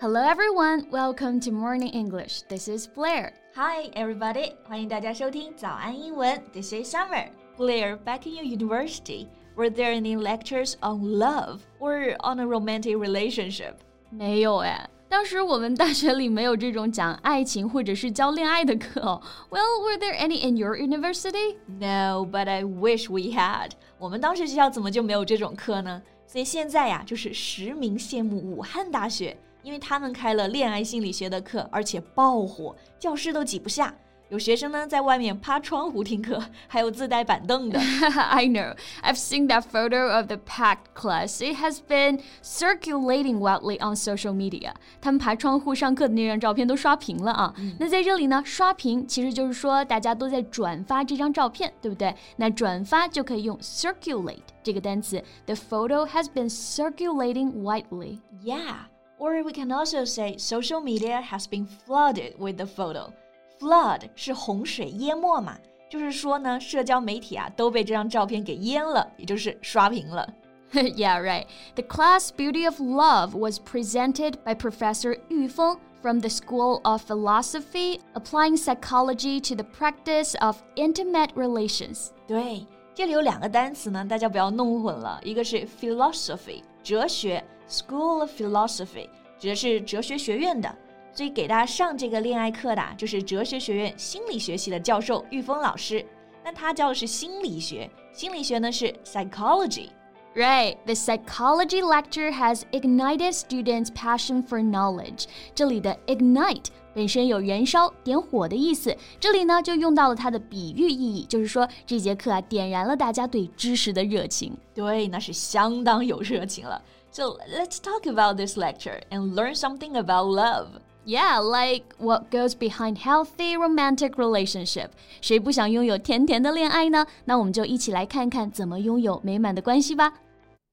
Hello everyone, welcome to Morning English. This is Blair. Hi everybody，欢迎大家收听早安英文。This is Summer. Blair, back in your university, were there any lectures on love or on a romantic relationship? 没有哎，当时我们大学里没有这种讲爱情或者是教恋爱的课哦。Well, were there any in your university? No, but I wish we had. 我们当时学校怎么就没有这种课呢？所以现在呀，就是实名羡慕武汉大学。 因为他们开了恋爱心理学的课，而且爆火，教室都挤不下。有学生呢在外面趴窗户听课，还有自带板凳的。I know. I've seen that photo of the packed class. It has been circulating wildly on social media. 他们爬窗户上课的那张照片都刷屏了啊。那在这里呢，刷屏其实就是说大家都在转发这张照片，对不对？那转发就可以用 circulate 这个单词。The photo has been circulating widely. Yeah. Or we can also say social media has been flooded with the photo. Flood 是洪水淹没嘛，就是说呢，社交媒体啊都被这张照片给淹了，也就是刷屏了。yeah, right. The class Beauty of Love was presented by Professor Yu Feng from the School of Philosophy, applying psychology to the practice of intimate relations. 对， 这里有两个单词呢，大家不要弄混了，一个是 philosophy 哲学。School of Philosophy 指的是哲学学院的，所以给大家上这个恋爱课的就是哲学学院心理学系的教授玉峰老师。那他教的是心理学，心理学呢是 psychology。Right, the psychology lecture has ignited students' passion for knowledge. 这里的 ignite 本身有燃烧、点火的意思，这里呢就用到了它的比喻意义，就是说这节课啊点燃了大家对知识的热情。对，那是相当有热情了。So let's talk about this lecture and learn something about love. Yeah, like what goes behind healthy romantic relationship. 谁不想拥有甜甜的恋爱呢？那我们就一起来看看怎么拥有美满的关系吧。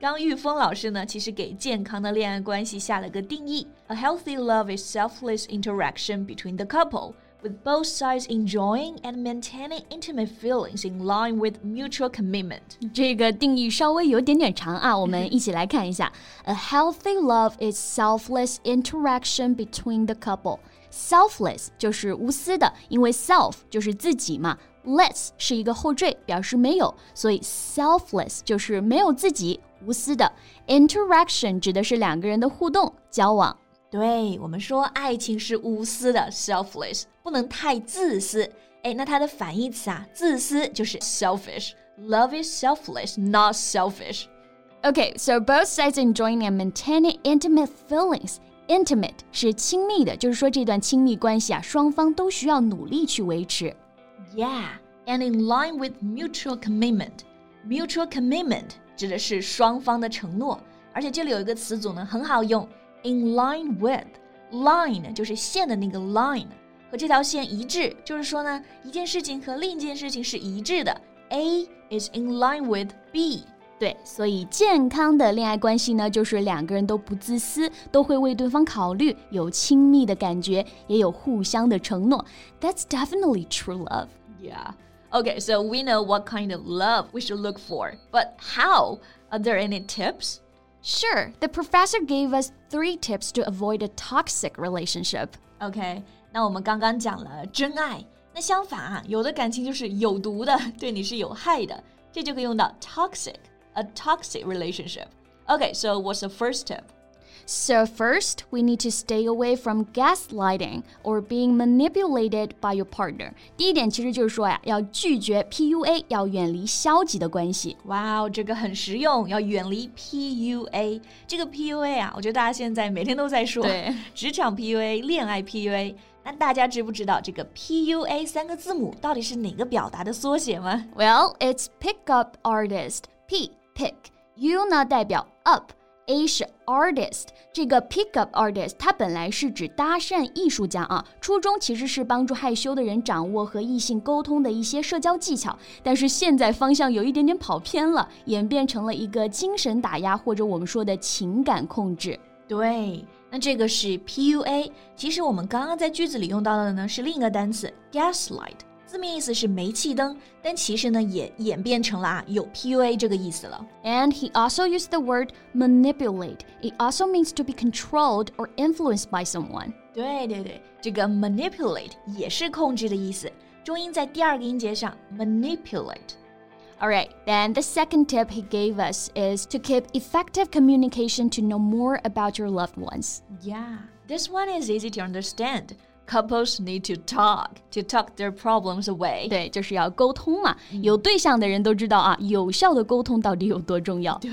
刚玉峰老师呢，其实给健康的恋爱关系下了个定义：A healthy love is selfless interaction between the couple, with both sides enjoying and maintaining intimate feelings in line with mutual commitment。这个定义稍微有点点长啊，我们一起来看一下。A healthy love is selfless interaction between the couple. Selfless 就是无私的，因为 self 就是自己嘛。less 是一个后缀，表示没有，所以 selfless 就是没有自己， 无私的。Interaction 指的是两个人的互动、交往。对我们说，爱情是无私的，selfless，不能太自私。哎，那它的反义词啊，自私就是 selfish。Love is selfless, not selfish. Okay, so both sides enjoying and maintaining intimate feelings. Intimate 是亲密的，就是说这段亲密关系啊，双方都需要努力去维持。Yeah, and in line with mutual commitment. Mutual commitment 指的是双方的承诺，而且这里有一个词组呢很好用，in line with。line 就是线的那个 line，和这条线一致，就是说呢，一件事情和另一件事情是一致的。A is in line with B。对，所以健康的恋爱关系呢，就是两个人都不自私，都会为对方考虑，有亲密的感觉，也有互相的承诺。That's definitely true love. Yeah. Okay, so we know what kind of love we should look for, but how? Are there any tips? Sure, the professor gave us three tips to avoid a toxic relationship. OK，那我们刚刚讲了真爱，那相反啊，有的感情就是有毒的，对你是有害的，这就可以用到 toxic，a toxic relationship. Okay, so what's the first tip? So, first, we need to stay away from gaslighting or being manipulated by your partner. 第一点其实就是说呀，要拒绝 PUA，要远离消极的关系。哇，这个很实用，要远离 PUA。这个 PUA 啊，我觉得大家现在每天都在说，对，职场 PUA、恋爱 PUA。那大家知不知道这个 PUA 三个字母到底是哪个表达的缩写吗？Well, it's pick up artist. P pick U 呢代表 up。 A 是 artist，这个 pickup artist 它本来是指搭讪艺术家啊，初衷其实是帮助害羞的人掌握和异性沟通的一些社交技巧，但是现在方向有一点点跑偏了，演变成了一个精神打压或者我们说的情感控制。对，那这个是 PUA，其实我们刚刚在句子里用到的呢是另一个单词 gaslight。字面意思是煤气灯，但其实呢也演变成了啊有 PUA 这个意思了。And he also used the word manipulate. It also means to be controlled or influenced by someone. 对对对，这个 manipulate 也是控制的意思，重音在第二个音节上 manipulate。Alright, then the second tip he gave us is to keep effective communication to know more about your loved ones. Yeah, this one is easy to understand couples need to talk to talk their problems away。对，就是要沟通嘛。有对象的人都知道啊，有效的沟通到底有多重要。对，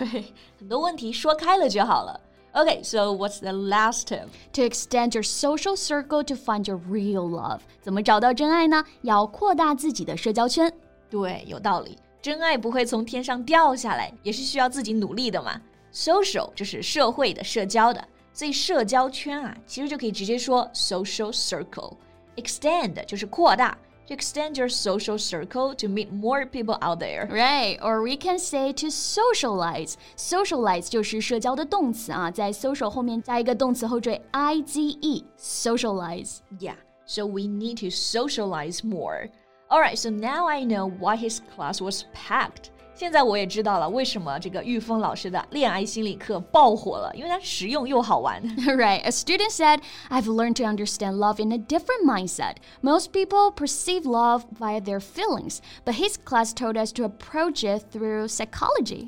很多问题说开了就好了。Okay, so what's the last tip? To extend your social circle to find your real love. 怎么找到真爱呢？要扩大自己的社交圈。对，有道理。真爱不会从天上掉下来，也是需要自己努力的嘛。Social 就是社会的、社交的。 所以社交圈啊，其实就可以直接说 social circle。extend 就是扩大。To extend your social circle to meet more people out there. Right, or we can say to socialize. Socialize 就是社交的动词啊，在 social 后面加一个动词后缀 i z e. Socialize. Yeah, so we need to socialize more. Alright, so now I know why his class was packed. 现在我也知道了为什么这个玉峰老师的恋爱心理课爆火了，因为它实用又好玩。right, a student said, "I've learned to understand love in a different mindset. Most people perceive love via their feelings, but his class told us to approach it through psychology."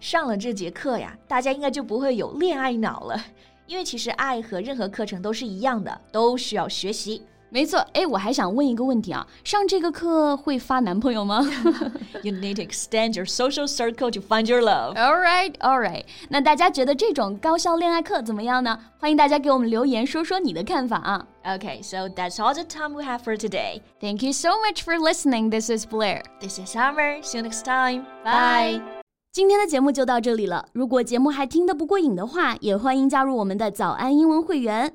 上了这节课呀，大家应该就不会有恋爱脑了，因为其实爱和任何课程都是一样的，都需要学习。 没错，哎，我还想问一个问题啊，上这个课会发男朋友吗？You need to extend your social circle to find your love. All right, all right. 那大家觉得这种高校恋爱课怎么样呢？欢迎大家给我们留言说说你的看法啊。Okay, so that's all the time we have for today. Thank you so much for listening. This is Blair. This is Summer. See you next time. Bye. 今天的节目就到这里了。如果节目还听得不过瘾的话，也欢迎加入我们的早安英文会员。